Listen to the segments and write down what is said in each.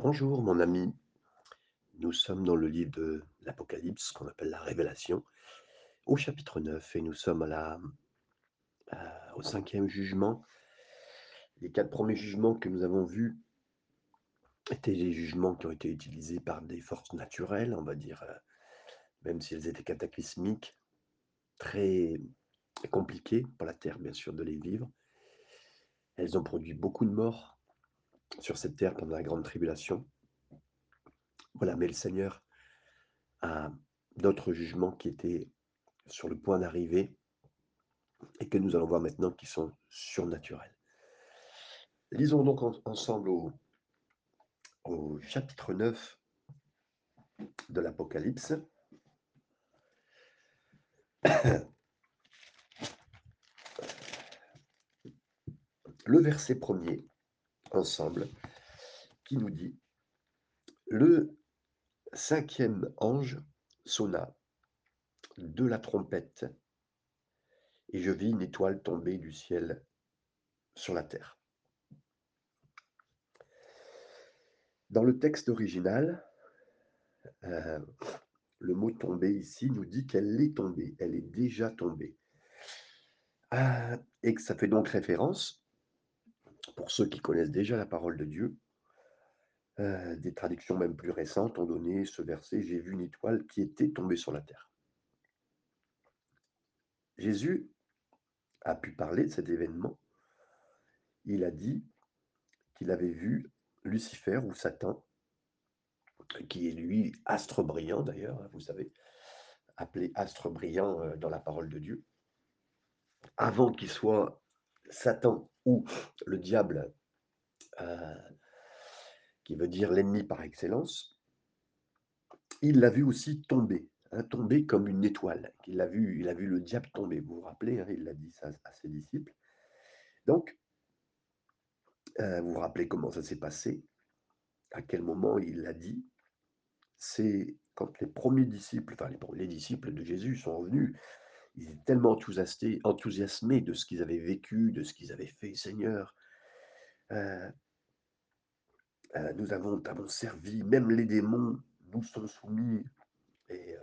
Bonjour mon ami, nous sommes dans le livre de l'Apocalypse, qu'on appelle la Révélation, au chapitre 9 et nous sommes à la, au cinquième jugement. Les quatre premiers jugements que nous avons vus étaient des jugements qui ont été utilisés par des forces naturelles, on va dire, euh, même si elles étaient cataclysmiques, très compliquées pour la terre bien sûr de les vivre. Elles ont produit beaucoup de morts sur cette terre pendant la grande tribulation. Voilà, mais le Seigneur a d'autres jugements qui étaient sur le point d'arriver et que nous allons voir maintenant qui sont surnaturels. Lisons donc en- ensemble au chapitre 9 de l'Apocalypse. Le verset premier, ensemble, qui nous dit Le cinquième ange sonna de la trompette, et je vis une étoile tomber du ciel sur la terre. Dans le texte original, euh, le mot tomber ici nous dit qu'elle est tombée, elle est déjà tombée. Ah, et que ça fait donc référence, pour ceux qui connaissent déjà la parole de Dieu, euh, des traductions même plus récentes ont donné ce verset, j'ai vu une étoile qui était tombée sur la terre. Jésus a pu parler de cet événement. Il a dit qu'il avait vu Lucifer ou Satan, qui est lui astre brillant d'ailleurs, hein, vous savez, appelé astre brillant euh, dans la parole de Dieu, avant qu'il soit Satan ou le diable, euh, qui veut dire l'ennemi par excellence, il l'a vu aussi tomber, hein, tomber comme une étoile. Il a vu, il a vu le diable tomber. Vous vous rappelez, hein, il l'a dit ça à ses disciples. Donc, euh, vous vous rappelez comment ça s'est passé, à quel moment il l'a dit. C'est quand les premiers disciples, enfin les, les disciples de Jésus sont venus, ils étaient tellement enthousiasmés, de ce qu'ils avaient vécu, de ce qu'ils avaient fait, Seigneur. Euh, euh, nous avons, servi, même les démons nous sont soumis, et euh,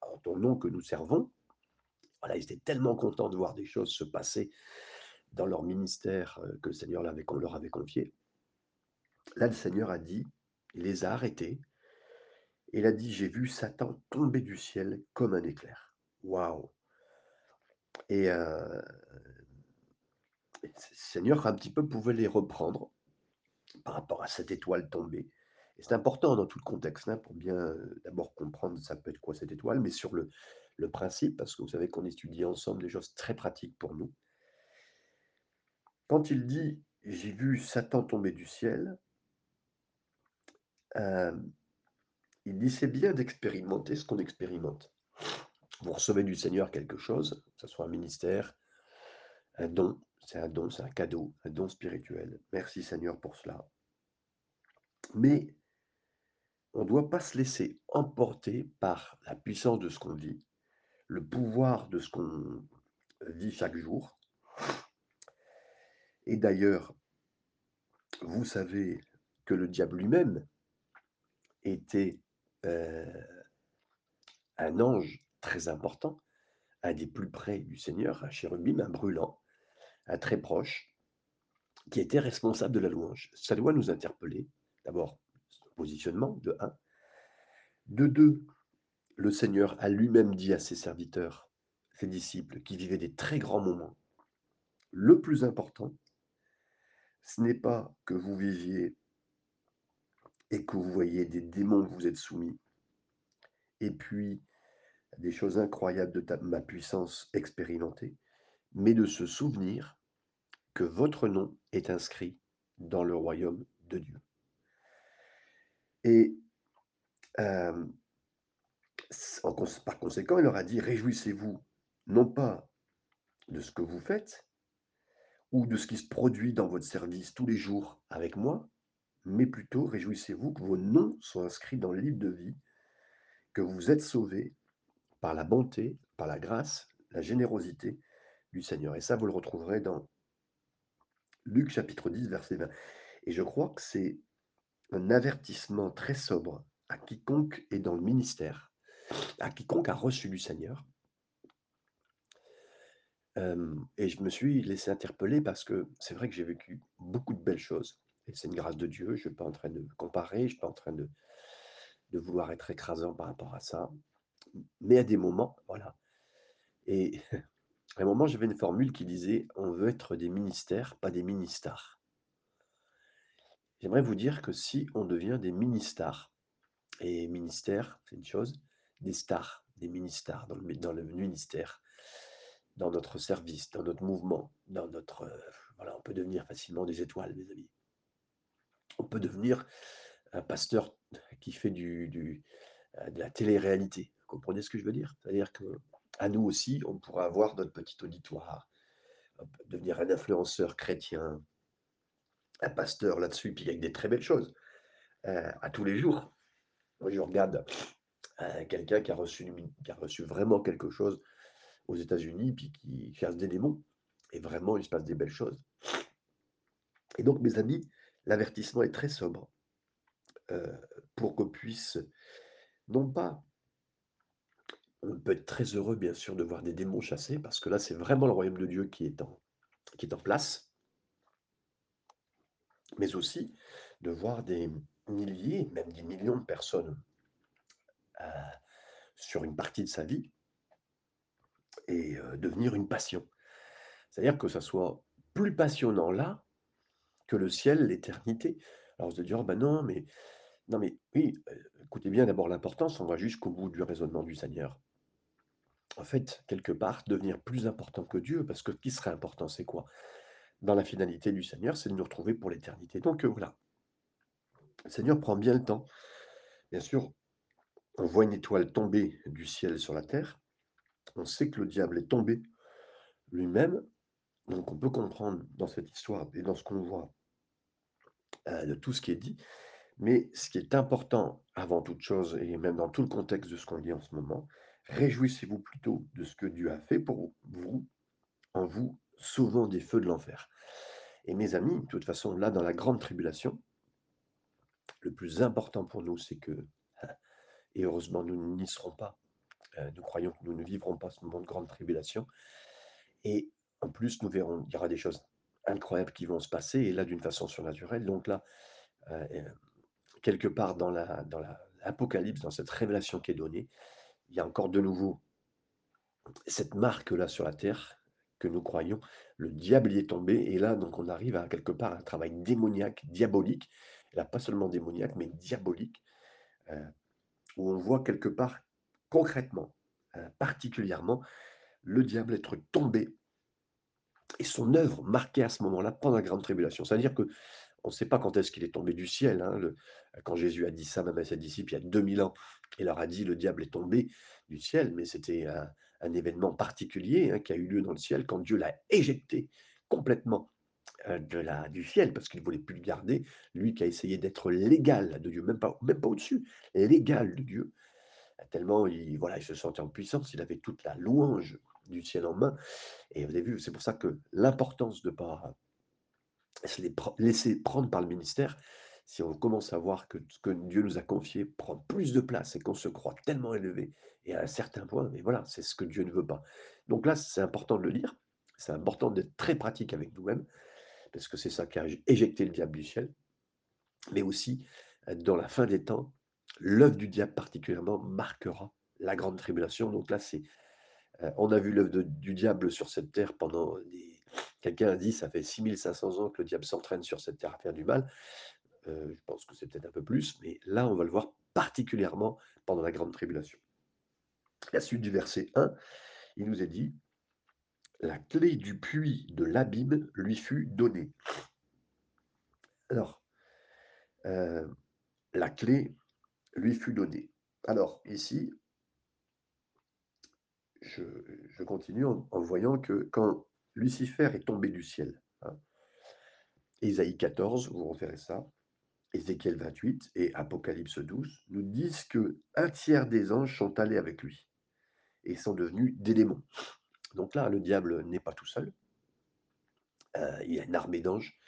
en ton nom que nous servons. Voilà, ils étaient tellement contents de voir des choses se passer dans leur ministère que le Seigneur leur avait confié. Là, le Seigneur a dit, il les a arrêtés, et il a dit, j'ai vu Satan tomber du ciel comme un éclair. Waouh Et euh, Seigneur un petit peu pouvait les reprendre par rapport à cette étoile tombée. Et c'est important dans tout le contexte, hein, pour bien euh, d'abord comprendre ça peut être quoi cette étoile, mais sur le, le principe, parce que vous savez qu'on étudie ensemble des choses très pratiques pour nous. Quand il dit j'ai vu Satan tomber du ciel, euh, il dit c'est bien d'expérimenter ce qu'on expérimente. Vous recevez du Seigneur quelque chose, que ce soit un ministère, un don, c'est un don, c'est un cadeau, un don spirituel. Merci Seigneur pour cela. Mais on ne doit pas se laisser emporter par la puissance de ce qu'on vit, le pouvoir de ce qu'on vit chaque jour. Et d'ailleurs, vous savez que le diable lui-même était euh, un ange très important, un des plus près du Seigneur, un chérubim, un brûlant, un très proche, qui était responsable de la louange. Ça doit nous interpeller, d'abord, positionnement, de un. De deux, le Seigneur a lui-même dit à ses serviteurs, ses disciples, qui vivaient des très grands moments, le plus important, ce n'est pas que vous viviez et que vous voyez des démons que vous êtes soumis, et puis des choses incroyables de ma puissance expérimentée, mais de se souvenir que votre nom est inscrit dans le royaume de Dieu. Et euh, par conséquent, il leur a dit, réjouissez-vous, non pas de ce que vous faites, ou de ce qui se produit dans votre service tous les jours avec moi, mais plutôt réjouissez-vous que vos noms soient inscrits dans le livre de vie, que vous êtes sauvés par la bonté, par la grâce, la générosité du Seigneur. Et ça, vous le retrouverez dans Luc chapitre 10, verset 20. Et je crois que c'est un avertissement très sobre à quiconque est dans le ministère, à quiconque a reçu du Seigneur. Hem et je me suis laissé interpeller parce que c'est vrai que j'ai vécu beaucoup de belles choses et c'est une grâce de Dieu. Je suis pas en train de comparer, je suis pas en train de vouloir être écrasant par rapport à ça. Mais à des moments, voilà et à un moment, j'avais une formule qui disait: «On veut être des ministères, pas des mini-stars». J'aimerais vous dire que si on devient des mini-stars et ministère, c'est une chose, des stars, des mini-stars dans le ministère, dans notre service, dans notre mouvement, dans notre, heu, voilà, on peut devenir facilement des étoiles, mes amis. On peut devenir un pasteur qui fait du du, heu, de la télé-réalité. Comprenez ce que je veux dire? C'est-à-dire qu'à nous aussi, on pourra avoir notre petit auditoire, devenir un influenceur chrétien, un pasteur là-dessus, puis avec des très belles choses, heu, à tous les jours. Moi, je regarde, heu, quelqu'un qui a reçu qui a reçu vraiment quelque chose aux États-Unis, puis qui chasse des démons et vraiment, il se passe des belles choses et donc mes amis, l'avertissement est très sobre, heu, pour qu'on puisse non pas on peut être très heureux, bien sûr, de voir des démons chassés parce que là, c'est vraiment le royaume de Dieu qui est en place mais aussi de voir des milliers, même des millions de personnes, heu, sur une partie de sa vie et heu, devenir une passion. C'est-à-dire que ça soit plus passionnant là, que le ciel, l'éternité. Alors vous allez dire: «Oh bah non, mais» non mais oui, heu, écoutez bien d'abord l'importance, on va jusqu'au bout du raisonnement du Seigneur. En fait, quelque part, devenir plus important que Dieu, parce que qui serait important, c'est quoi? Dans la finalité du Seigneur, c'est de nous retrouver pour l'éternité. Donc heu, voilà, le Seigneur prend bien le temps. Bien sûr, on voit une étoile tomber du ciel sur la terre, on sait que le diable est tombé lui-même, donc on peut comprendre dans cette histoire et dans ce qu'on voit, heu, de tout ce qui est dit. Mais ce qui est important avant toute chose et même dans tout le contexte de ce qu'on vit en ce moment, réjouissez-vous plutôt de ce que Dieu a fait pour vous, en vous sauvant des feux de l'enfer. Et mes amis, de toute façon, là, dans la grande tribulation, le plus important pour nous, c'est que, et heureusement, nous n'y serons pas. Heu, nous croyons que nous ne vivrons pas ce moment de grande tribulation et en plus, nous verrons, il y aura des choses incroyables qui vont se passer et là, d'une façon surnaturelle. Donc là, heu, quelque part dans la dans la l'Apocalypse, dans cette révélation qui est donnée, il y a encore de nouveau cette marque-là sur la terre que nous croyons. Le diable y est tombé et là, donc on arrive à quelque part un travail démoniaque, diabolique. Là, pas seulement démoniaque, mais diabolique, heu, où on voit quelque part concrètement, heu, particulièrement, le diable être tombé et son œuvre marquée à ce moment-là pendant la grande tribulation. C'est-à-dire que On ne sait pas quand est-ce qu'il est tombé du ciel, hein, quand Jésus a dit ça même à ses disciples il y a 2000 ans, il leur a dit: «Le diable est tombé du ciel», mais c'était un événement particulier, hein, qui a eu lieu dans le ciel quand Dieu l'a éjecté complètement, la du ciel parce qu'il ne voulait plus le garder. Lui qui a essayé d'être l'égal de Dieu, même pas au-dessus, l'égal de Dieu, tellement il voilà, il se sentait en puissance, il avait toute la louange du ciel en main et vous avez vu, c'est pour ça que l'importance de pas se laisser prendre par le ministère, si on commence à voir que ce que Dieu nous a confié prend plus de place et qu'on se croit tellement élevé et à un certain point, mais voilà, c'est ce que Dieu ne veut pas. Donc là, c'est important de le lire, c'est important d'être très pratique avec nous-mêmes, parce que c'est ça qui a éjecté le diable du ciel, mais aussi, heu, dans la fin des temps, l'œuvre du diable particulièrement marquera la grande tribulation. Donc là, heu, on a vu l'œuvre du diable sur cette terre pendant des quelqu'un a dit: «Ça fait 6 500 ans que le diable s'entraîne sur cette terre à faire du mal». Heu, je pense que c'est peut-être un peu plus, mais là, on va le voir particulièrement pendant la grande tribulation. La suite du verset 1, il nous est dit: «La clé du puits de l'abîme lui fut donnée». Alors, heu, la clé lui fut donnée. Alors ici, je continue en voyant que quand Lucifer est tombé du ciel, hein, Ésaïe 14, vous reverrez ça, Ézéchiel 28 et Apocalypse 12 nous disent que un tiers des anges sont allés avec lui et sont devenus des démons. Donc là, le diable n'est pas tout seul, heu, il y a une armée d'anges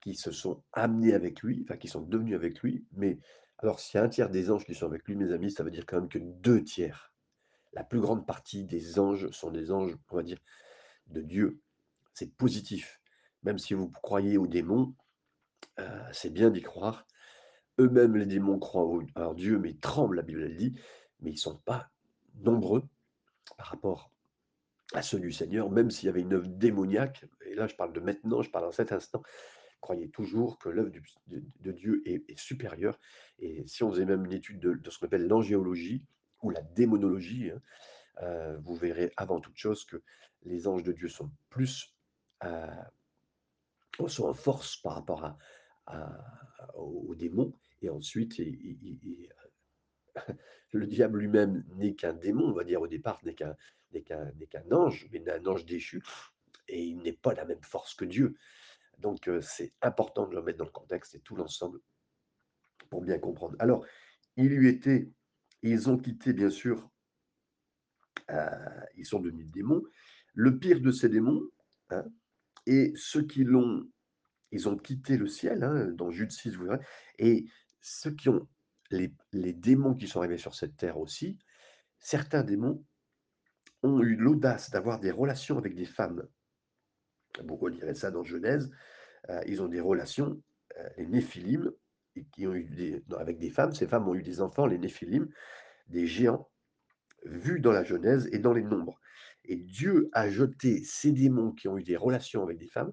qui se sont amenés avec lui, enfin qui sont devenus avec lui, mais alors s'il y a un tiers des anges qui sont avec lui, mes amis, ça veut dire quand même que 2 tiers, la plus grande partie des anges sont des anges, on va dire, de Dieu. C'est positif. Même si vous croyez aux démons, heu, c'est bien d'y croire. Eux-mêmes, les démons croient en Dieu, mais tremblent, la Bible elle dit, mais ils ne sont pas nombreux par rapport à ceux du Seigneur, même s'il y avait une œuvre démoniaque, et là je parle de maintenant, je parle en cet instant, croyez toujours que l'œuvre de, Dieu est, supérieure. Et si on faisait même une étude de, de ce qu'on appelle l'angéologie ou la démonologie, hein, euh, vous verrez avant toute chose que les anges de Dieu sont plus, euh, sont en force par rapport à, à- aux démons. Et ensuite, il- le diable lui-même n'est qu'un démon, on va dire au départ, n'est qu'un n'est qu'un ange, mais un ange déchu, et il n'est pas la même force que Dieu. Donc euh, c'est important de le mettre dans le contexte et tout l'ensemble pour bien comprendre. Alors, il lui était, ils ont quitté bien sûr, euh, ils sont devenus démons. Le pire de ces démons, hein, et ceux qui l'ont, ils ont quitté le ciel, hein, dans Jude 6, vous verrez, et ceux qui ont, les, démons qui sont arrivés sur cette terre aussi, certains démons ont eu l'audace d'avoir des relations avec des femmes. Vous relirez ça dans Genèse. Euh, ils ont des relations, euh, les Néphilim, qui ont eu des, avec des femmes. Ces femmes ont eu des enfants, les Néphilim, des géants, vus dans la Genèse et dans les nombres. Et Dieu a jeté ces démons qui ont eu des relations avec des femmes,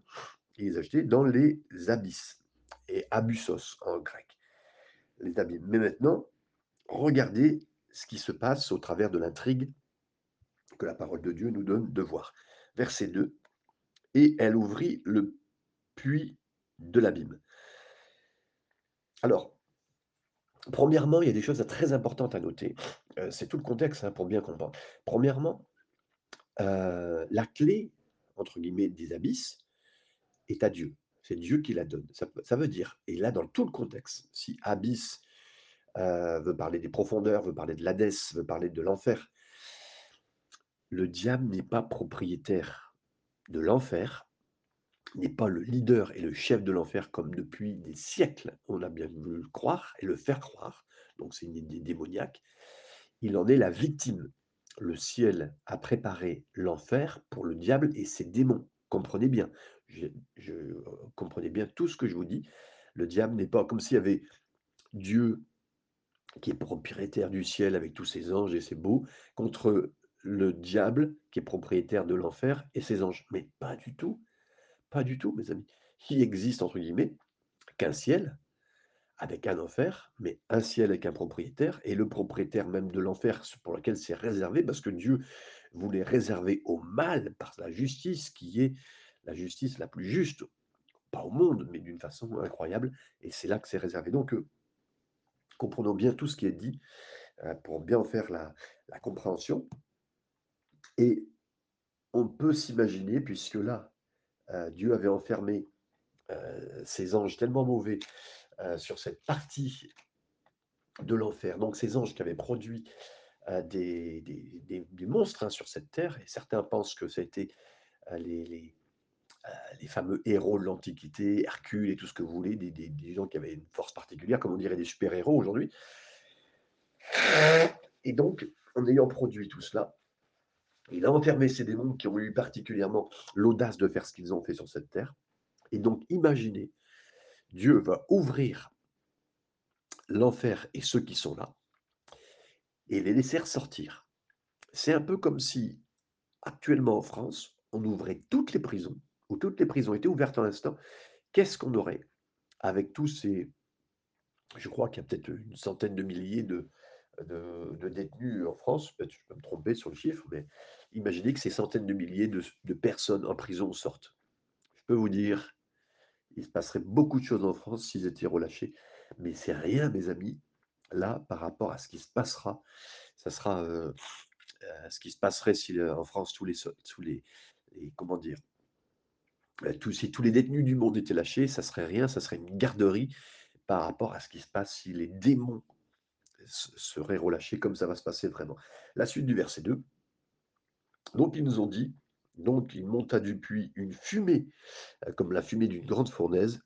et les a jetés dans les abysses, et abyssos en grec, les abîmes. Mais maintenant, regardez ce qui se passe au travers de l'intrigue que la parole de Dieu nous donne de voir. Verset 2, et elle ouvrit le puits de l'abîme. Alors, premièrement, il y a des choses très importantes à noter. Euh, c'est tout le contexte hein, pour bien comprendre. Premièrement, euh, la clé, entre guillemets, des abysses est à Dieu. C'est Dieu qui la donne. Ça, veut dire, et là, dans tout le contexte, si abysse euh, veut parler des profondeurs, veut parler de l'Hadès, veut parler de l'enfer, le diable n'est pas propriétaire de l'enfer, n'est pas le leader et le chef de l'enfer comme depuis des siècles, on a bien voulu le croire et le faire croire, donc c'est une idée démoniaque, il en est la victime. Le ciel a préparé l'enfer pour le diable et ses démons. Comprenez bien, je, euh, comprenez bien tout ce que je vous dis. Le diable n'est pas comme s'il y avait Dieu qui est propriétaire du ciel avec tous ses anges et ses beaux, contre le diable qui est propriétaire de l'enfer et ses anges. Mais pas du tout. Pas du tout, mes amis. Il existe, entre guillemets, qu'un ciel avec un enfer, mais un ciel avec un propriétaire, et le propriétaire même de l'enfer pour lequel c'est réservé, parce que Dieu voulait réserver au mal par la justice, qui est la justice la plus juste, pas au monde, mais d'une façon incroyable, et c'est là que c'est réservé. Donc, euh, comprenons bien tout ce qui est dit euh, pour bien en faire la, compréhension. Et on peut s'imaginer, puisque là, euh, Dieu avait enfermé ces anges tellement mauvais euh, sur cette partie de l'enfer. Donc ces anges qui avaient produit euh, des, des, des- monstres hein, sur cette terre, et certains pensent que ça a été euh, les, les, les fameux héros de l'Antiquité, Hercule et tout ce que vous voulez, des gens qui avaient une force particulière, comme on dirait des super-héros aujourd'hui. Et donc, en ayant produit tout cela, il a enfermé ces démons qui ont eu particulièrement l'audace de faire ce qu'ils ont fait sur cette terre. Et donc, imaginez, Dieu va ouvrir l'enfer et ceux qui sont là, et les laisser ressortir. C'est un peu comme si, actuellement en France, on ouvrait toutes les prisons, ou toutes les prisons étaient ouvertes en l'instant. Qu'est-ce qu'on aurait avec tous ces, je crois qu'il y a peut-être une centaine de milliers de, détenus en France, je peux me tromper sur le chiffre, mais imaginez que ces centaines de milliers de personnes en prison sortent. Je peux vous dire, il se passerait beaucoup de choses en France s'ils étaient relâchés, mais c'est rien, mes amis, là, par rapport à ce qui se passera. Ça sera euh, euh, ce qui se passerait si en France tous les, tous les, comment dire, euh, si tous les détenus du monde étaient lâchés, ça serait rien, ça serait une garderie par rapport à ce qui se passe si les démons seraient relâchés comme ça va se passer vraiment. La suite du verset 2. Donc ils nous ont dit, donc il monta du puits une fumée, euh, comme la fumée d'une grande fournaise,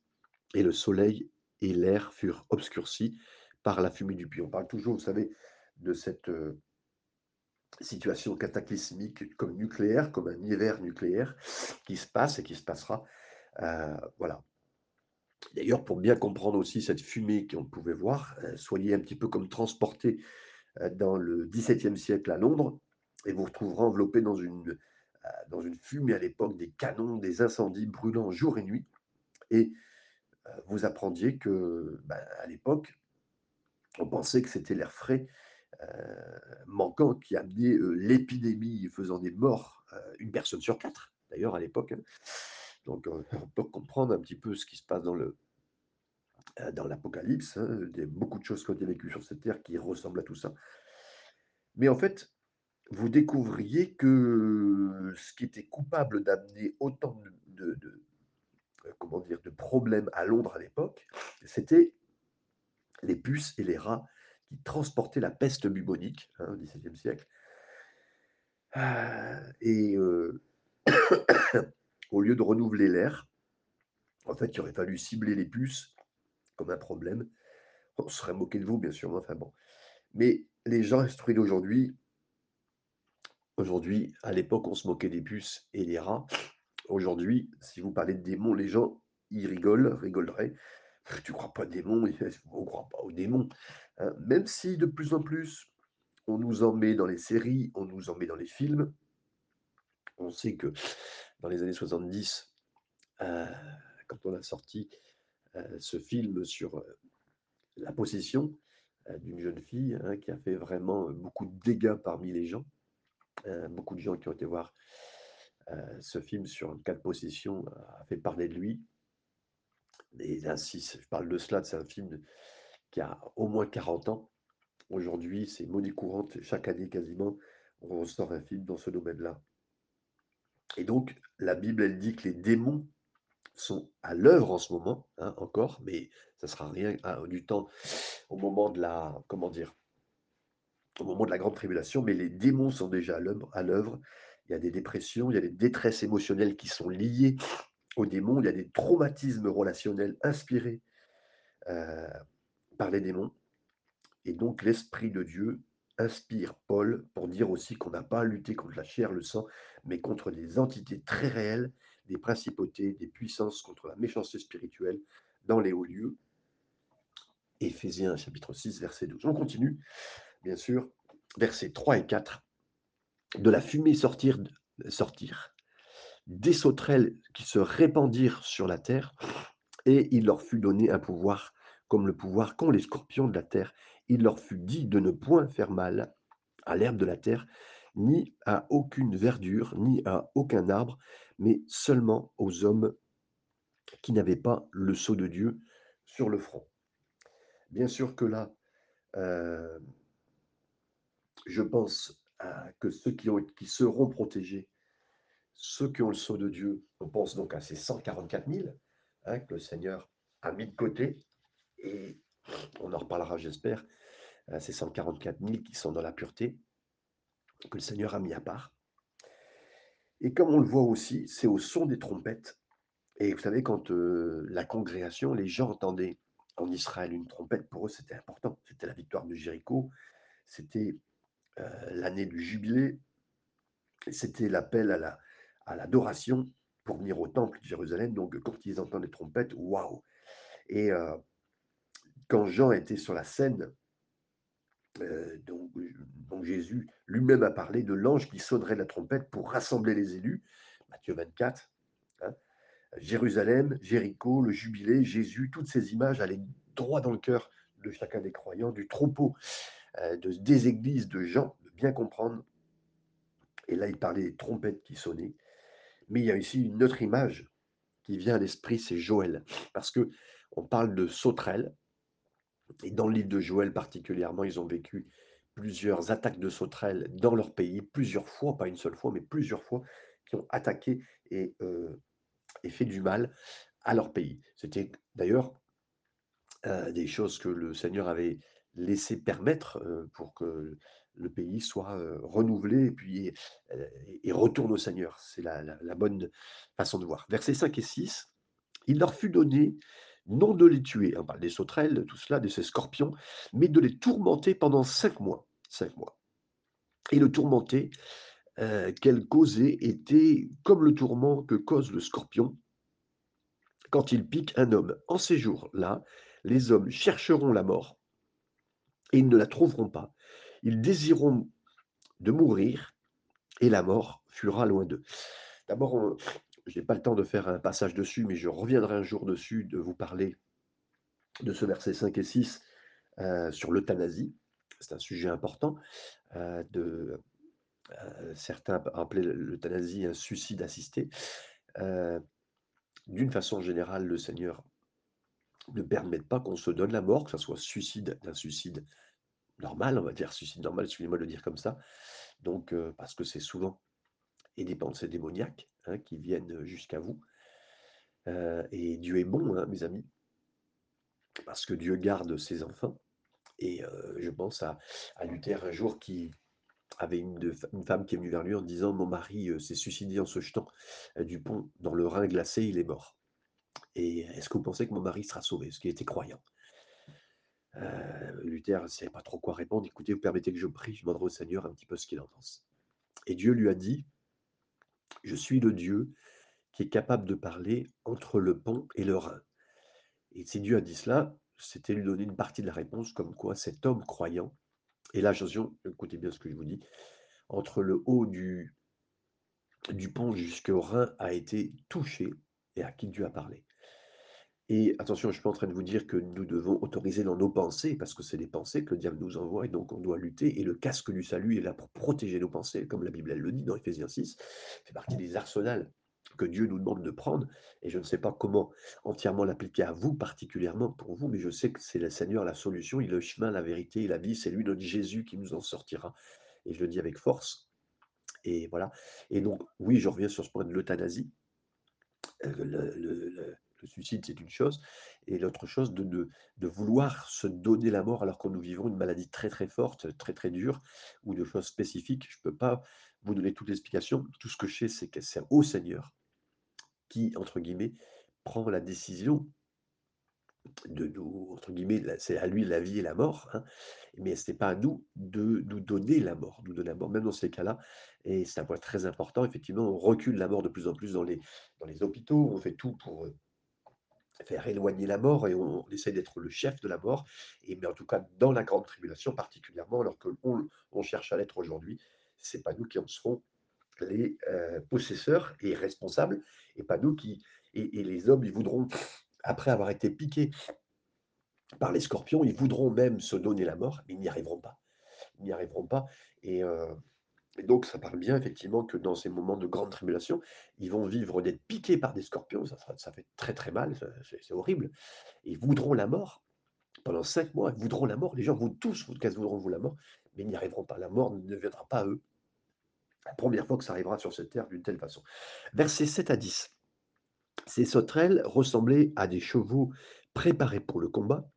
et le soleil et l'air furent obscurcis par la fumée du puits. On parle toujours, vous savez, de cette, heu situation cataclysmique comme nucléaire, comme un hiver nucléaire qui se passe et qui se passera, heu, voilà. D'ailleurs, pour bien comprendre aussi cette fumée qu'on pouvait voir, soyez un petit peu comme transporté, dans le XVIIe siècle à Londres et vous retrouverez enveloppé dans une, dans une fumée à l'époque des canons, des incendies brûlant jour et nuit et heu, vous apprendiez que, bah, à l'époque, on pensait que c'était l'air frais, heu, manquant qui amenait, l'épidémie faisant des morts, 1 personne sur 4 d'ailleurs à l'époque, hein. Donc on peut comprendre un petit peu ce qui se passe dans le dans l'Apocalypse, hein, beaucoup de choses qui ont été vécues sur cette terre qui ressemblent à tout ça. Mais en fait, vous découvriez que ce qui était coupable d'amener autant de de heu, comment dire? De problèmes à Londres à l'époque, c'était les puces et les rats qui transportaient la peste bubonique, hein, au XVIIe siècle. Ah et heu, au lieu de renouveler l'air, en fait, il aurait fallu cibler les puces comme un problème. On se serait moqué de vous bien sûr, enfin bon. Mais les gens instruits d'aujourd'hui aujourd'hui, à l'époque, on se moquait des puces et des rats. Aujourd'hui, si vous parlez de démons, les gens, ils rigolent, rigoleraient. «Tu crois pas aux démons?» «On croit pas aux démons», hein. Même si de plus en plus, on nous en met dans les séries, on nous en met dans les films. On sait que dans les années 70, heu, quand on a sorti, heu, ce film sur, heu, la possession, d'une jeune fille, hein, qui a fait vraiment, beaucoup de dégâts parmi les gens. Heu, beaucoup de gens qui ont été voir, heu, ce film sur un cas de possession a fait parler de lui. Et ainsi, je parle de cela, c'est un film qui a au moins 40 ans. Aujourd'hui, c'est monnaie courante, chaque année quasiment, on ressort un film dans ce domaine-là. Et donc la Bible, elle dit que les démons sont à l'œuvre en ce moment, hein, encore, mais ça sera rien à du temps au moment de la comment dire? Au moment de la grande tribulation, mais les démons sont déjà à l'œuvre. Il y a des dépressions, il y a des détresses émotionnelles qui sont liées aux démons, il y a des traumatismes relationnels inspirés, heu, par les démons et donc l'esprit de Dieu inspire Paul pour dire aussi qu'on n'a pas à lutter contre la chair, le sang, mais contre des entités très réelles, des principautés, des puissances, contre la méchanceté spirituelle dans les hauts lieux. Éphésiens chapitre 6 verset 12. On continue, bien sûr, versets 3 et 4. De la fumée sortir sortir, des sauterelles qui se répandirent sur la terre et il leur fut donné un pouvoir comme le pouvoir qu'ont les scorpions de la terre. Il leur fut dit de ne point faire mal à l'herbe de la terre, ni à aucune verdure, ni à aucun arbre, mais seulement aux hommes qui n'avaient pas le sceau de Dieu sur le front. Bien sûr que là, heu je pense à que ceux qui ont qui seront protégés, ceux qui ont le sceau de Dieu, on pense donc à ces 144 000, hein, que le Seigneur a mis de côté et on en reparlera j'espère, heu, ces 144 000 qui sont dans la pureté, que le Seigneur a mis à part. Et comme on le voit aussi, c'est au son des trompettes et vous savez quand, heu, la congrégation, les gens entendaient en Israël une trompette, pour eux c'était important. C'était la victoire de Jéricho, c'était, l'année du jubilé. C'était l'appel à la à l'adoration pour venir au temple de Jérusalem, donc quand ils entendent les trompettes, waouh! Et heu, quand Jean était sur la scène, heu, donc Jésus lui-même a parlé de l'ange qui sonnerait la trompette pour rassembler les élus, Matthieu 24, hein. Jérusalem, Jéricho, le jubilé, Jésus, toutes ces images allaient droit dans le cœur de chacun des croyants, du troupeau, de des églises de Jean, de bien comprendre. Et là, il parlait des trompettes qui sonnaient. Mais il y a ici une autre image qui vient à l'esprit, c'est Joël. Parce qu'on parle de sauterelles et dans le livre de Joël particulièrement, ils ont vécu plusieurs attaques de sauterelles dans leur pays, plusieurs fois, pas une seule fois, mais plusieurs fois, qui ont attaqué et et fait du mal à leur pays. C'était d'ailleurs, heu, des choses que le Seigneur avait laissé permettre, pour que le pays soit, renouvelé et retourne au Seigneur. C'est la bonne façon de voir. Versets 5 et 6: «Il leur fut donné non de les tuer, on parle des sauterelles, tout cela, de ces scorpions, mais de les tourmenter pendant 5 mois, 5 mois et le tourmenter, qu'elle causait était comme le tourment que cause le scorpion quand il pique un homme. En ces jours-là, les hommes chercheront la mort et ils ne la trouveront pas. Ils désireront de mourir et la mort fuira loin d'eux. D'abord, je n'ai pas le temps de faire un passage dessus, mais je reviendrai un jour dessus, de vous parler de ce verset 5 et 6 heu, sur l'euthanasie. C'est un sujet important, heu, de heu, certains appelaient l'euthanasie un suicide assisté. D'une façon générale, le Seigneur ne permet pas qu'on se donne la mort, que ça soit suicide d'un suicide normal, on va dire suicide normal, excusez-moi de le dire comme ça. Donc, heu, parce que c'est souvent et des pensées démoniaques, hein, qui viennent jusqu'à vous. Heu et Dieu est bon, hein, mes amis. Parce que Dieu garde ses enfants et heu, je pense à Luther un jour qui avait une une femme qui est venue vers lui en disant: «Mon mari, s'est suicidé en se jetant, du pont dans le Rhin glacé, il est mort et est-ce que vous pensez que mon mari sera sauvé?» parce qu'il était croyant. Luther ne savait pas trop quoi répondre. «Écoutez, vous permettez que je prie, je demanderai au Seigneur un petit peu ce qu'il en pense» et Dieu lui a dit: «Je suis le Dieu qui est capable de parler entre le pont et le Rhin» et si Dieu a dit cela, c'était lui donner une partie de la réponse comme quoi cet homme croyant et là attention, écoutez bien ce que je vous dis, entre le haut du du pont jusqu'au Rhin a été touché et à qui Dieu a parlé. Et attention, je ne suis pas en train de vous dire que nous devons autoriser dans nos pensées, parce que c'est des pensées que le diable nous envoie et donc on doit lutter. Et le casque du salut est là pour protéger nos pensées, comme la Bible le dit dans Éphésiens 6. C'est partie des arsenals que Dieu nous demande de prendre. Et je ne sais pas comment entièrement l'appliquer à vous, particulièrement pour vous, mais je sais que c'est le Seigneur la solution, il est le chemin, la vérité et la vie. C'est lui, notre Jésus, qui nous en sortira. Et je le dis avec force. Et voilà. Et donc, oui, je reviens sur ce point de l'euthanasie. Le, suicide, c'est une chose, et l'autre chose, de, de, de vouloir se donner la mort alors que nous vivons une maladie très très forte, très très dure, ou de choses spécifiques. Je ne peux pas vous donner toute l'explication. Tout ce que je sais, c'est que c'est au Seigneur qui, entre guillemets, prend la décision de nous, entre guillemets, c'est à lui la vie et la mort, hein, mais ce n'est pas à nous de nous donner la mort, nous donner la mort, même dans ces cas-là. Et c'est un point très important. Effectivement, on recule la mort de plus en plus dans les, dans les hôpitaux, on fait tout pour euh, faire éloigner la mort et on, on essaie d'être le chef de la mort. Et mais en tout cas, dans la grande tribulation particulièrement, alors qu'on on cherche à l'être aujourd'hui, c'est pas nous qui en serons les euh, possesseurs et responsables, et pas nous qui et, et les hommes, ils voudront après avoir été piqués par les scorpions, ils voudront même se donner la mort, mais ils n'y arriveront pas. Ils n'y arriveront pas. Et, euh, donc, ça parle bien effectivement que dans ces moments de grande tribulation, ils vont vivre d'être piqués par des scorpions. Ça, fait très très mal, c'est horrible. Ils voudront la mort pendant cinq mois. Ils voudront la mort. Les gens vont tous, quasi voudront vous la mort, mais ils n'y arriveront pas. La mort ne viendra pas à eux. La première fois que ça arrivera sur cette terre d'une telle façon. Versets 7 à 10. Ces sauterelles ressemblaient à des chevaux préparés pour le combat.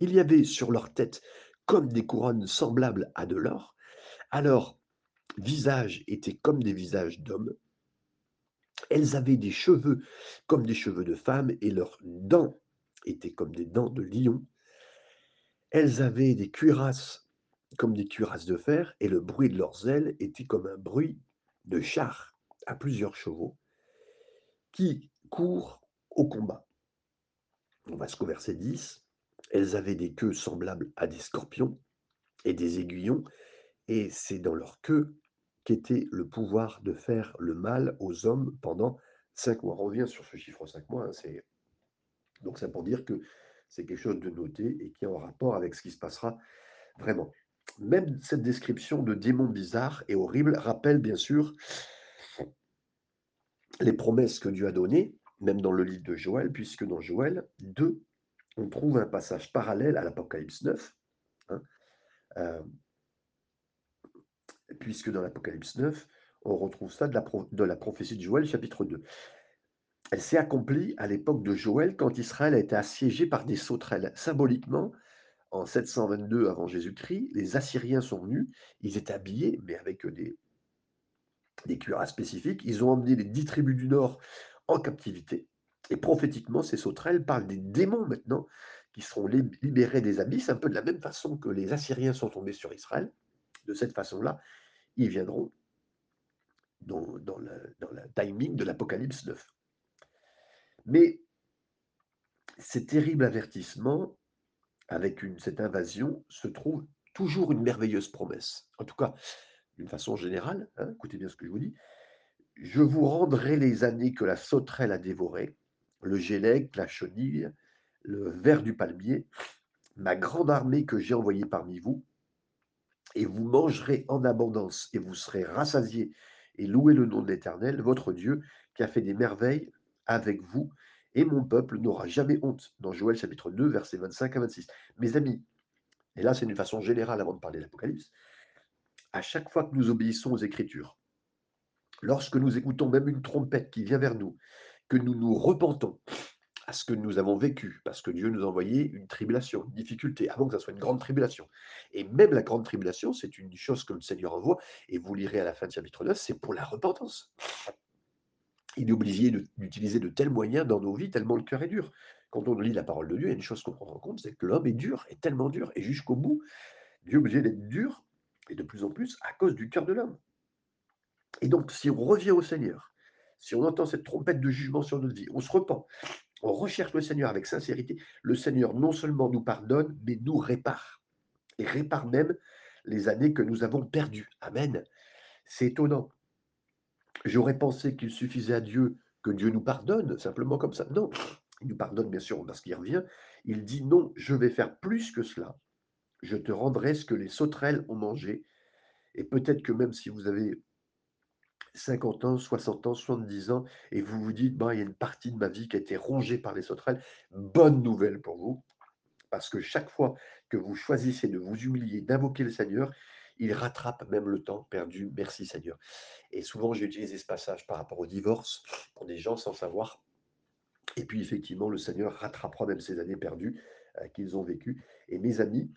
Il y avait sur leur tête comme des couronnes semblables à de l'or, à leur visage était comme des visages d'hommes, elles avaient des cheveux comme des cheveux de femmes, et leurs dents étaient comme des dents de lion. Elles avaient des cuirasses comme des cuirasses de fer, et le bruit de leurs ailes était comme un bruit de chars à plusieurs chevaux qui courent au combat. On va jusqu'au verset 10. Elles avaient des queues semblables à des scorpions et des aiguillons Et c'est dans leur queue qu'était le pouvoir de faire le mal aux hommes pendant 5 mois. On revient sur ce chiffre 5 mois, hein, c'est pour dire que c'est quelque chose de noté et qui est en rapport avec ce qui se passera vraiment. Même cette description de démons bizarres et horribles rappelle bien sûr les promesses que Dieu a données, même dans le livre de Joël, puisque dans Joël 2, on trouve un passage parallèle à l'Apocalypse 9, hein, euh, puisque dans l'Apocalypse 9, on retrouve ça de la, prophétie de Joël, chapitre 2. Elle s'est accomplie à l'époque de Joël, quand Israël a été assiégé par des sauterelles. Symboliquement, en 722 avant Jésus-Christ, les Assyriens sont venus, ils étaient habillés, mais avec des, des cuirasses spécifiques. Ils ont emmené les dix tribus du Nord en captivité. Et prophétiquement, ces sauterelles parlent des démons maintenant qui seront lib libérés des abysses, un peu de la même façon que les Assyriens sont tombés sur Israël. De cette façon-là, ils viendront dans le timing de l'Apocalypse 9. Mais ces terribles avertissements, avec cette invasion, se trouve toujours une merveilleuse promesse. En tout cas, d'une façon générale, hein, écoutez bien ce que je vous dis: «Je vous rendrai les années que la sauterelle a dévorées, le gélec, la chenille, le ver du palmier, ma grande armée que j'ai envoyée parmi vous, et vous mangerez en abondance et vous serez rassasiés et louez le nom de l'Éternel, votre Dieu, qui a fait des merveilles avec vous, et mon peuple n'aura jamais honte. Dans Joël chapitre 2, versets 25 à 26. Mes amis, et là c'est d'une façon générale avant de parler de l'Apocalypse, à chaque fois que nous obéissons aux Écritures, lorsque nous écoutons même une trompette qui vient vers nous, que nous nous repentons à ce que nous avons vécu, parce que Dieu nous a envoyé une tribulation, une difficulté, avant que ça soit une grande tribulation. Et même la grande tribulation, c'est une chose que le Seigneur envoie, et vous lirez à la fin du chapitre 9, c'est pour la repentance. Il est obligé de- d'utiliser de tels moyens dans nos vies, tellement le cœur est dur. Quand on lit la parole de Dieu, il y a une chose qu'on prend en compte, c'est que l'homme est dur, est tellement dur, et jusqu'au bout, Dieu est obligé d'être dur, et de plus en plus, à cause du cœur de l'homme. Et donc, si on revient au Seigneur, si on entend cette trompette de jugement sur notre vie, on se repent, on recherche le Seigneur avec sincérité, le Seigneur non seulement nous pardonne, mais nous répare. Et répare même les années que nous avons perdues. Amen. C'est étonnant. J'aurais pensé qu'il suffisait à Dieu que Dieu nous pardonne, simplement comme ça. Non, il nous pardonne bien sûr parce qu'il revient. Il dit non, je vais faire plus que cela. Je te rendrai ce que les sauterelles ont mangé. Et peut-être que même si vous avez 50 ans, 60 ans, 70 ans, et vous vous dites, bah, il y a une partie de ma vie qui a été rongée par les sauterelles, bonne nouvelle pour vous, parce que chaque fois que vous choisissez de vous humilier, d'invoquer le Seigneur, il rattrape même le temps perdu. Merci Seigneur. Et souvent, j'ai utilisé ce passage par rapport au divorce pour des gens sans savoir. Et puis, effectivement, le Seigneur rattrapera même ces années perdues euh, qu'ils ont vécues. Et mes amis,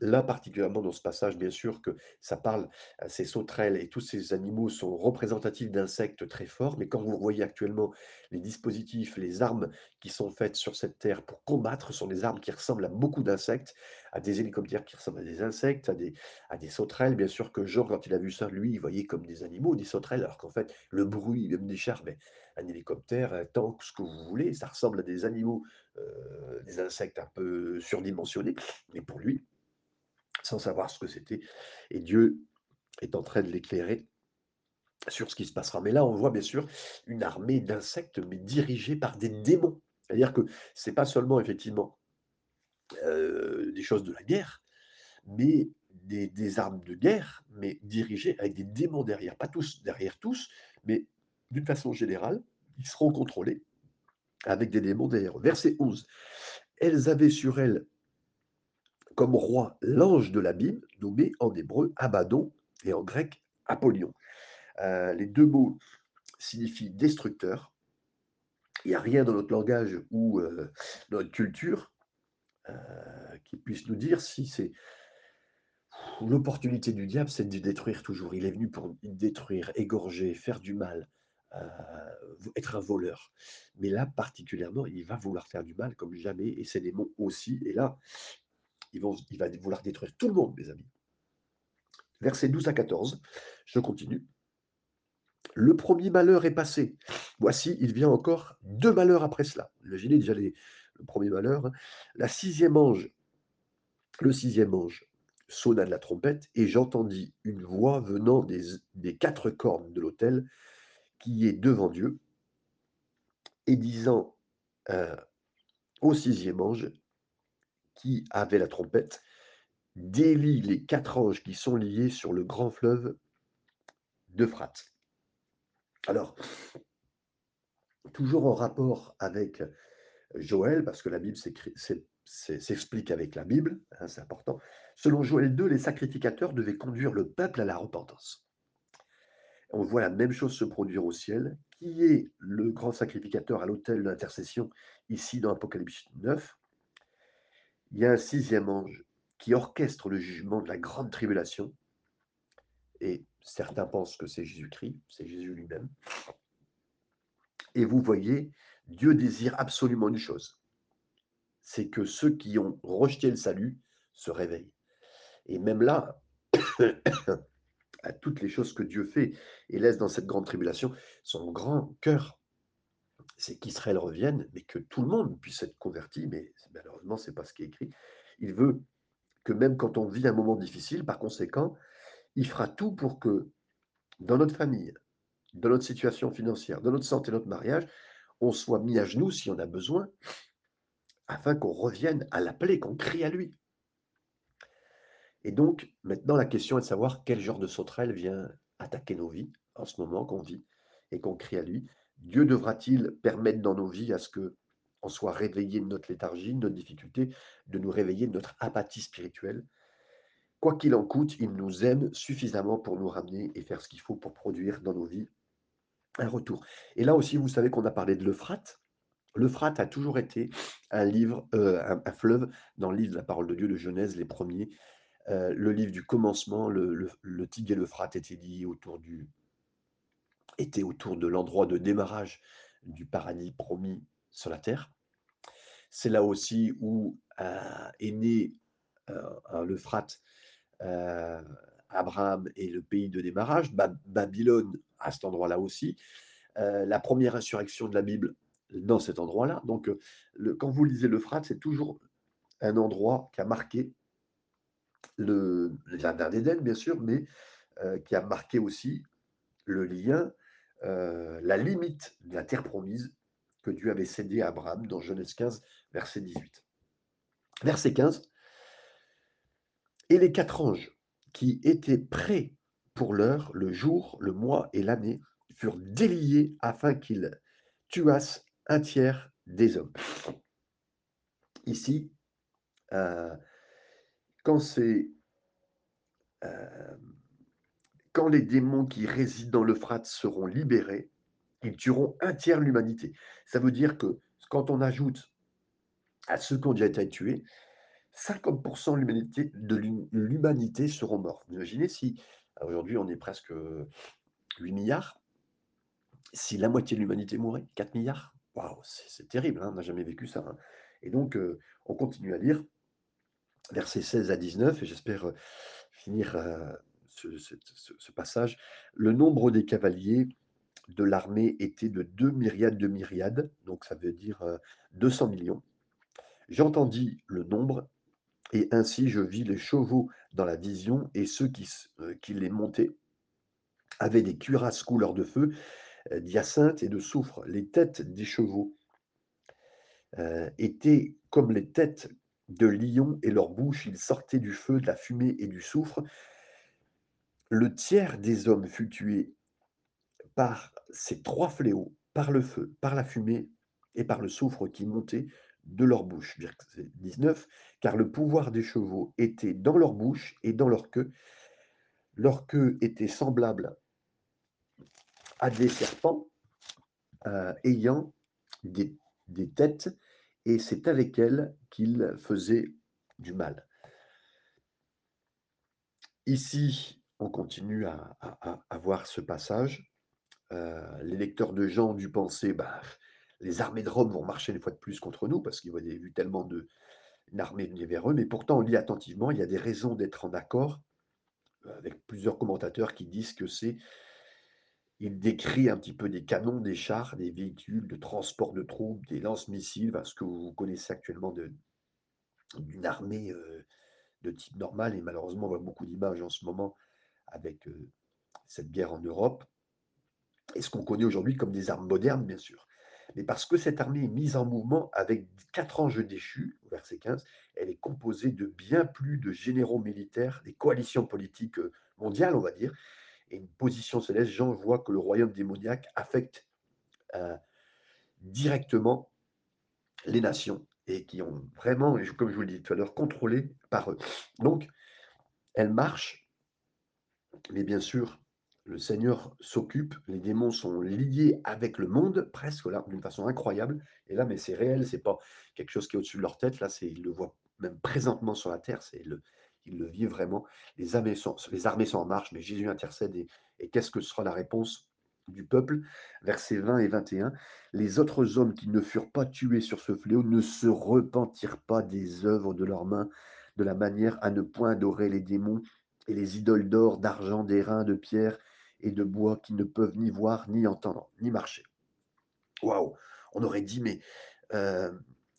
Là, particulièrement dans ce passage, bien sûr que ça parle, ces sauterelles et tous ces animaux sont représentatifs d'insectes très forts, mais quand vous voyez actuellement les dispositifs, les armes qui sont faites sur cette terre pour combattre, sont des armes qui ressemblent à beaucoup d'insectes, à des hélicoptères qui ressemblent à des insectes, à des sauterelles. Bien sûr que Jean, quand il a vu ça, lui, il voyait comme des animaux, des sauterelles, alors qu'en fait, le bruit même des chars, mais un hélicoptère, un tank, ce que vous voulez, ça ressemble à des animaux, des insectes un peu surdimensionnés, mais pour lui sans savoir ce que c'était. Et Dieu est en train de l'éclairer sur ce qui se passera. Mais là, on voit bien sûr une armée d'insectes, mais dirigée par des démons. C'est-à-dire que c'est pas seulement effectivement euh, des choses de la guerre, mais des, des armes de guerre, mais dirigées avec des démons derrière. Pas tous derrière tous, mais d'une façon générale, ils seront contrôlés avec des démons derrière. Verset 11. Elles avaient sur elles comme roi l'ange de l'abîme, nommé en hébreu Abaddon et en grec Apollyon. Euh, les deux mots signifient destructeur. Il n'y a rien dans notre langage ou euh, notre culture euh, qui puisse nous dire si c'est l'opportunité du diable, c'est de détruire toujours. Il est venu pour détruire, égorger, faire du mal, être un voleur. Mais là, particulièrement, il va vouloir faire du mal comme jamais, et ces démons aussi. Et là, il va vouloir détruire tout le monde, mes amis. Versets 12 à 14, je continue. Le premier malheur est passé. Voici, il vient encore deux malheurs après cela. Imaginez déjà le premier malheur. hein. Sixième ange, le sixième ange sonna de la trompette et j'entendis une voix venant des, des quatre cornes de l'autel qui est devant Dieu et disant euh, au sixième ange qui avait la trompette, délie les quatre anges qui sont liés sur le grand fleuve d'Euphrate. Alors, toujours en rapport avec Joël, parce que la Bible s'explique avec la Bible, hein, c'est important. Selon Joël 2, les sacrificateurs devaient conduire le peuple à la repentance. On voit la même chose se produire au ciel. Qui est le grand sacrificateur à l'autel d'intercession ici dans Apocalypse 9 Il y a un sixième ange qui orchestre le jugement de la grande tribulation. Et certains pensent que c'est Jésus-Christ, c'est Jésus lui-même. Et vous voyez Dieu désire absolument une chose, c'est que ceux qui ont rejeté le salut se réveillent. Et même là, à toutes les choses que Dieu fait et laisse dans cette grande tribulation, son grand cœur, c'est qu'Israël revienne, mais que tout le monde puisse être converti, mais malheureusement, ce n'est pas ce qui est écrit. Il veut que même quand on vit un moment difficile, par conséquent, il fera tout pour que dans notre famille, dans notre situation financière, dans notre santé, notre mariage, on soit mis à genoux si on a besoin, afin qu'on revienne à l'appeler, qu'on crie à lui. Et donc, maintenant, la question est de savoir quel genre de sauterelle vient attaquer nos vies en ce moment qu'on vit et qu'on crie à lui. Dieu devra-t-il permettre dans nos vies à ce que on soit réveillé de notre léthargie, de notre difficulté, de nous réveiller de notre apathie spirituelle? Quoi qu'il en coûte, il nous aime suffisamment pour nous ramener et faire ce qu'il faut pour produire dans nos vies un retour. Et là aussi, vous savez qu'on a parlé de l'Euphrate. L'Euphrate a toujours été un livre, euh, un, fleuve dans le livre de la parole de Dieu de Genèse, les premiers. Euh, le livre du commencement, le, le et l'Euphrate était lié autour du, était autour de l'endroit de démarrage du paradis promis sur la terre. C'est là aussi où euh, est né l'Euphrate euh, Abraham et le pays de démarrage, Babylone à cet endroit-là aussi, euh, la première insurrection de la Bible dans cet endroit-là. Donc, euh, le, quand vous lisez l'Euphrate, c'est toujours un endroit qui a marqué le, jardin d'Éden, bien sûr, mais qui a marqué aussi le lien, la limite de la terre promise que Dieu avait cédée à Abraham dans Genèse 15, verset 18. Verset 15, et les quatre anges qui étaient prêts pour l'heure, le jour, le mois et l'année, furent déliés afin qu'ils tuassent un tiers des hommes. Ici, euh, quand c'est euh, quand les démons qui résident dans l'Euphrate seront libérés, ils tueront un tiers de l'humanité. Ça veut dire que quand on ajoute à ceux qui ont déjà été tués, 50% de l'humanité seront morts. imaginez si, aujourd'hui on est presque 8 milliards, si la moitié de l'humanité mourait, 4 milliards, waouh, c'est terrible, hein, on n'a jamais vécu ça. Hein. Et donc, euh, on continue à lire, versets 16 à 19, et j'espère euh, finir euh, ce, passage. Le nombre des cavaliers de l'armée était de 2 myriades de myriades, donc ça veut dire 200 millions. J'entendis le nombre et ainsi je vis les chevaux dans la vision, et ceux qui, euh, les montaient avaient des cuirasses couleur de feu, euh, d'hyacinthe et de soufre. Les têtes des chevaux euh, étaient comme les têtes de lions, et leur bouche, ils sortaient du feu, de la fumée et du soufre. Le tiers des hommes fut tué par ces trois fléaux, par le feu, par la fumée et par le soufre qui montait de leur bouche. 19, car le pouvoir des chevaux était dans leur bouche et dans leur queue. Leur queue était semblable à des serpents euh, ayant des, têtes, et c'est avec elles qu'ils faisaient du mal. Ici, on continue à, voir ce passage. Euh, les lecteurs de Jean du penser, bah, les armées de Rome vont marcher une fois de plus contre nous parce qu'ils ont vu tellement de armée venir vers eux. Mais pourtant, on lit attentivement, il y a des raisons d'être en accord euh, avec plusieurs commentateurs qui disent que c'est il décrit un petit peu des canons, des chars, des véhicules de transport de troupes, des lance-missiles, ce que vous connaissez actuellement d'une armée euh, de type normal. Et malheureusement, on voit beaucoup d'images en ce moment avec euh, cette guerre en Europe. Et ce qu'on connaît aujourd'hui comme des armes modernes, bien sûr mais parce que cette armée est mise en mouvement avec quatre anges déchus, verset 15, elle est composée de bien plus de généraux militaires, des coalitions politiques euh, mondiales, on va dire, et une position céleste. Jean voit que le royaume démoniaque affecte euh, directement les nations et qui ont vraiment, comme je vous l'ai dit tout à l'heure, contrôlé par eux. Donc, elle marche, mais bien sûr, le Seigneur s'occupe, les démons sont liés avec le monde, presque là, d'une façon incroyable. Et là, mais c'est réel, c'est pas quelque chose qui est au-dessus de leur tête. Là, c'est ils le voient même présentement sur la terre. C'est le, ils le vivent vraiment. Les armées sont, les armées sont en marche, mais Jésus intercède. Et, qu'est-ce que sera la réponse du peuple, versets 20 et 21. Les autres hommes qui ne furent pas tués sur ce fléau ne se repentirent pas des œuvres de leurs mains, de la manière à ne point adorer les démons et les idoles d'or, d'argent, d'airain, de pierre et de bois qui ne peuvent ni voir, ni entendre, ni marcher. Waouh On aurait dit, mais euh,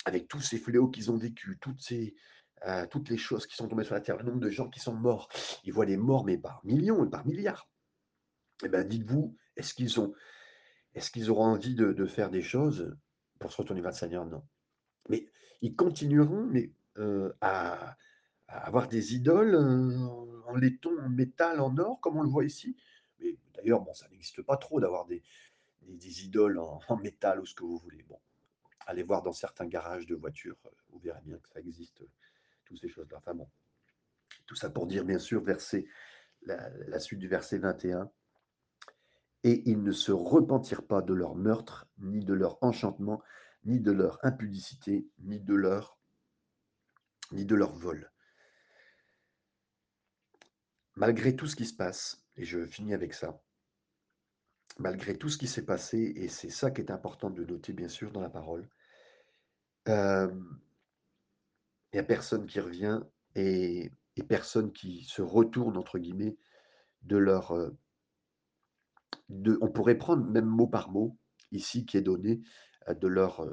avec tous ces fléaux qu'ils ont vécus, toutes, ces, euh, toutes les choses qui sont tombées sur la terre, le nombre de gens qui sont morts, ils voient des morts, mais par millions et par milliards. Eh bien, dites-vous, est-ce qu'ils ont, est-ce qu'ils auront envie de, faire des choses pour se retourner vers le Seigneur? Non. Mais ils continueront mais, euh, à, avoir des idoles en laiton, en métal, en or, comme on le voit ici. Mais d'ailleurs, bon, ça n'existe pas trop d'avoir des, idoles en, métal ou ce que vous voulez. Bon, allez voir dans certains garages de voitures, euh, vous verrez bien que ça existe, euh, toutes ces choses-là. Enfin bon, tout ça pour dire, bien sûr, verset, la, suite du verset 21. Et ils ne se repentirent pas de leur meurtre, ni de leur enchantement, ni de leur impudicité, ni de leur, ni de leur vol. Malgré tout ce qui se passe, et je finis avec ça, malgré tout ce qui s'est passé, et c'est ça qui est important de noter, bien sûr, dans la parole, il n'y a personne qui revient et, personne qui se retourne, entre guillemets, de leur... on pourrait prendre même mot par mot, ici, qui est donné, de leur...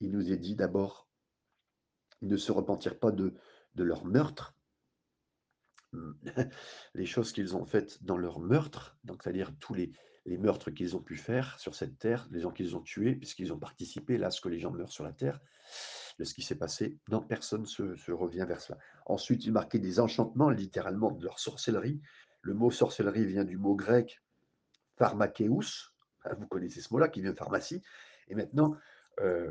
il nous est dit d'abord, ils ne se repentirent pas de leur meurtre, les choses qu'ils ont faites dans leur meurtre, donc c'est-à-dire tous les, meurtres qu'ils ont pu faire sur cette terre, les gens qu'ils ont tués, puisqu'ils ont participé là à ce que les gens meurent sur la terre, de ce qui s'est passé. Non, personne se, se revient vers cela. Ensuite, il marquait des enchantements, littéralement, de leur sorcellerie. Le mot sorcellerie vient du mot grec pharmakeus, hein, vous connaissez ce mot-là, qui vient de pharmacie. Et maintenant, euh,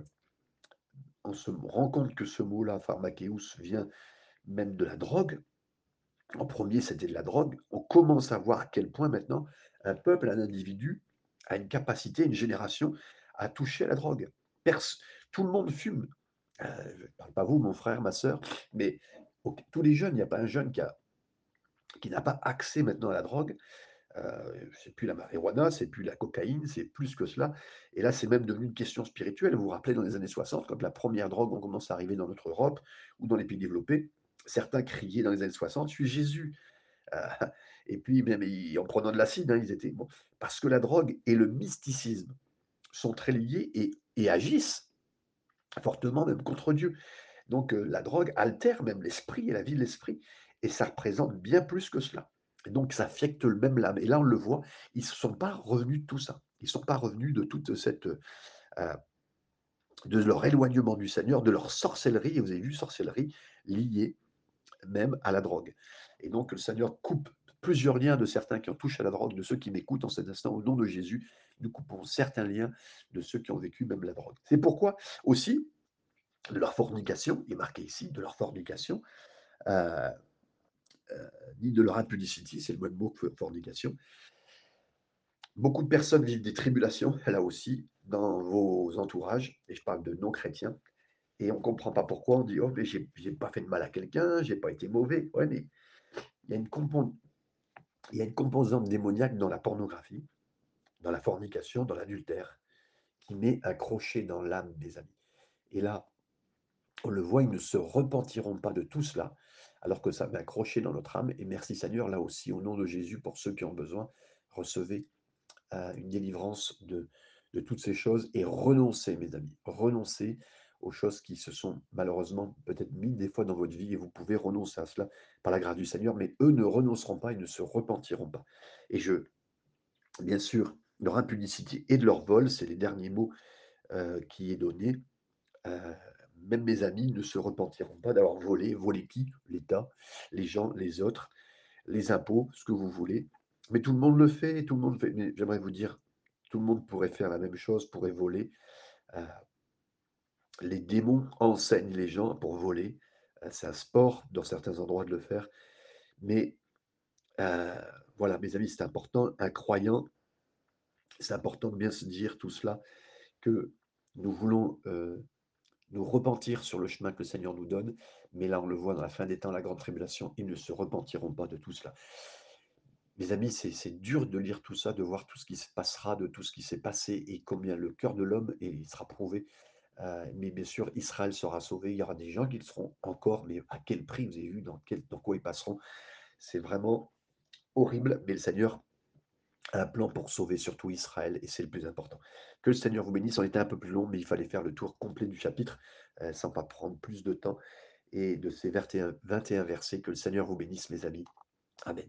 on se rend compte que ce mot-là, pharmakeus, vient même de la drogue, en premier, c'était de la drogue. On commence à voir à quel point maintenant un peuple, un individu a une capacité, une génération à toucher à la drogue. tout le monde fume. Euh, je ne parle pas vous, mon frère, ma soeur, mais tous les jeunes, il n'y a pas un jeune qui, n'a pas accès maintenant à la drogue. Euh, c'est plus la marijuana, c'est plus la cocaïne, c'est plus que cela. Et là, c'est même devenu une question spirituelle. Vous vous rappelez, dans les années 60, quand la première drogue on commence à arriver dans notre Europe ou dans les pays développés, certains criaient dans les années 60, je suis Jésus. Euh, et puis, même en prenant de l'acide, hein, ils étaient. Bon, parce que la drogue et le mysticisme sont très liés et, agissent fortement même contre Dieu. Donc, euh, la drogue altère même l'esprit et la vie de l'esprit. Et ça représente bien plus que cela. Et donc, ça affecte le même l'âme. Et là, on le voit, ils ne sont pas revenus de tout ça. Ils ne sont pas revenus de toute cette. Euh, de leur éloignement du Seigneur, de leur sorcellerie, et vous avez vu, sorcellerie liée même à la drogue. Et donc, le Seigneur coupe plusieurs liens de certains qui ont touché à la drogue, de ceux qui m'écoutent en cet instant, au nom de Jésus. Nous coupons certains liens de ceux qui ont vécu même la drogue. C'est pourquoi aussi, de leur fornication, il est marqué ici, de leur fornication, euh, euh, ni de leur impudicité, c'est le même mot fornication. Beaucoup de personnes vivent des tribulations, là aussi, dans vos entourages, et je parle de non-chrétiens, et on ne comprend pas pourquoi. On dit Oh, mais j'ai n'ai pas fait de mal à quelqu'un, j'ai pas été mauvais. Mais il y, a une il y a une composante démoniaque dans la pornographie, dans la fornication, dans l'adultère, qui met un crochet dans l'âme des amis. Et là, on le voit, ils ne se repentiront pas de tout cela, alors que ça met un crochet dans notre âme. Et merci Seigneur, là aussi, au nom de Jésus, pour ceux qui ont besoin, recevez euh, une délivrance de, de toutes ces choses et renoncez, mes amis, renoncez aux choses qui se sont malheureusement peut-être mises des fois dans votre vie et vous pouvez renoncer à cela par la grâce du Seigneur, mais eux ne renonceront pas, ils ne se repentiront pas. Et je, bien sûr, leur impudicité et de leur vol, c'est les derniers mots euh, qui est donné. Euh, même mes amis ne se repentiront pas d'avoir volé. Volé qui? L'État, les gens, les autres, les impôts, ce que vous voulez. Mais tout le monde le fait, tout le monde fait. Mais j'aimerais vous dire, tout le monde pourrait faire la même chose, pourrait voler. Euh, les démons enseignent les gens pour voler. Euh, c'est un sport dans certains endroits de le faire. Mais euh, voilà, mes amis, c'est important. Un croyant, c'est important de bien se dire tout cela, que nous voulons euh, nous repentir sur le chemin que le Seigneur nous donne. Mais là, on le voit dans la fin des temps, la grande tribulation, ils ne se repentiront pas de tout cela. Mes amis, c'est dur de lire tout ça, de voir tout ce qui se passera, de tout ce qui s'est passé et combien le cœur de l'homme et il sera prouvé. Heu, mais bien sûr, Israël sera sauvé. Il y aura des gens qui le seront encore, mais à quel prix? Vous avez vu dans quel dans quoi ils passeront. C'est vraiment horrible, mais le Seigneur a un plan pour sauver surtout Israël et c'est le plus important. Que le Seigneur vous bénisse. On était un peu plus long, mais il fallait faire le tour complet du chapitre, heu, sans pas prendre plus de temps et de ces 21- 21 versets. Que le Seigneur vous bénisse mes amis. Amen.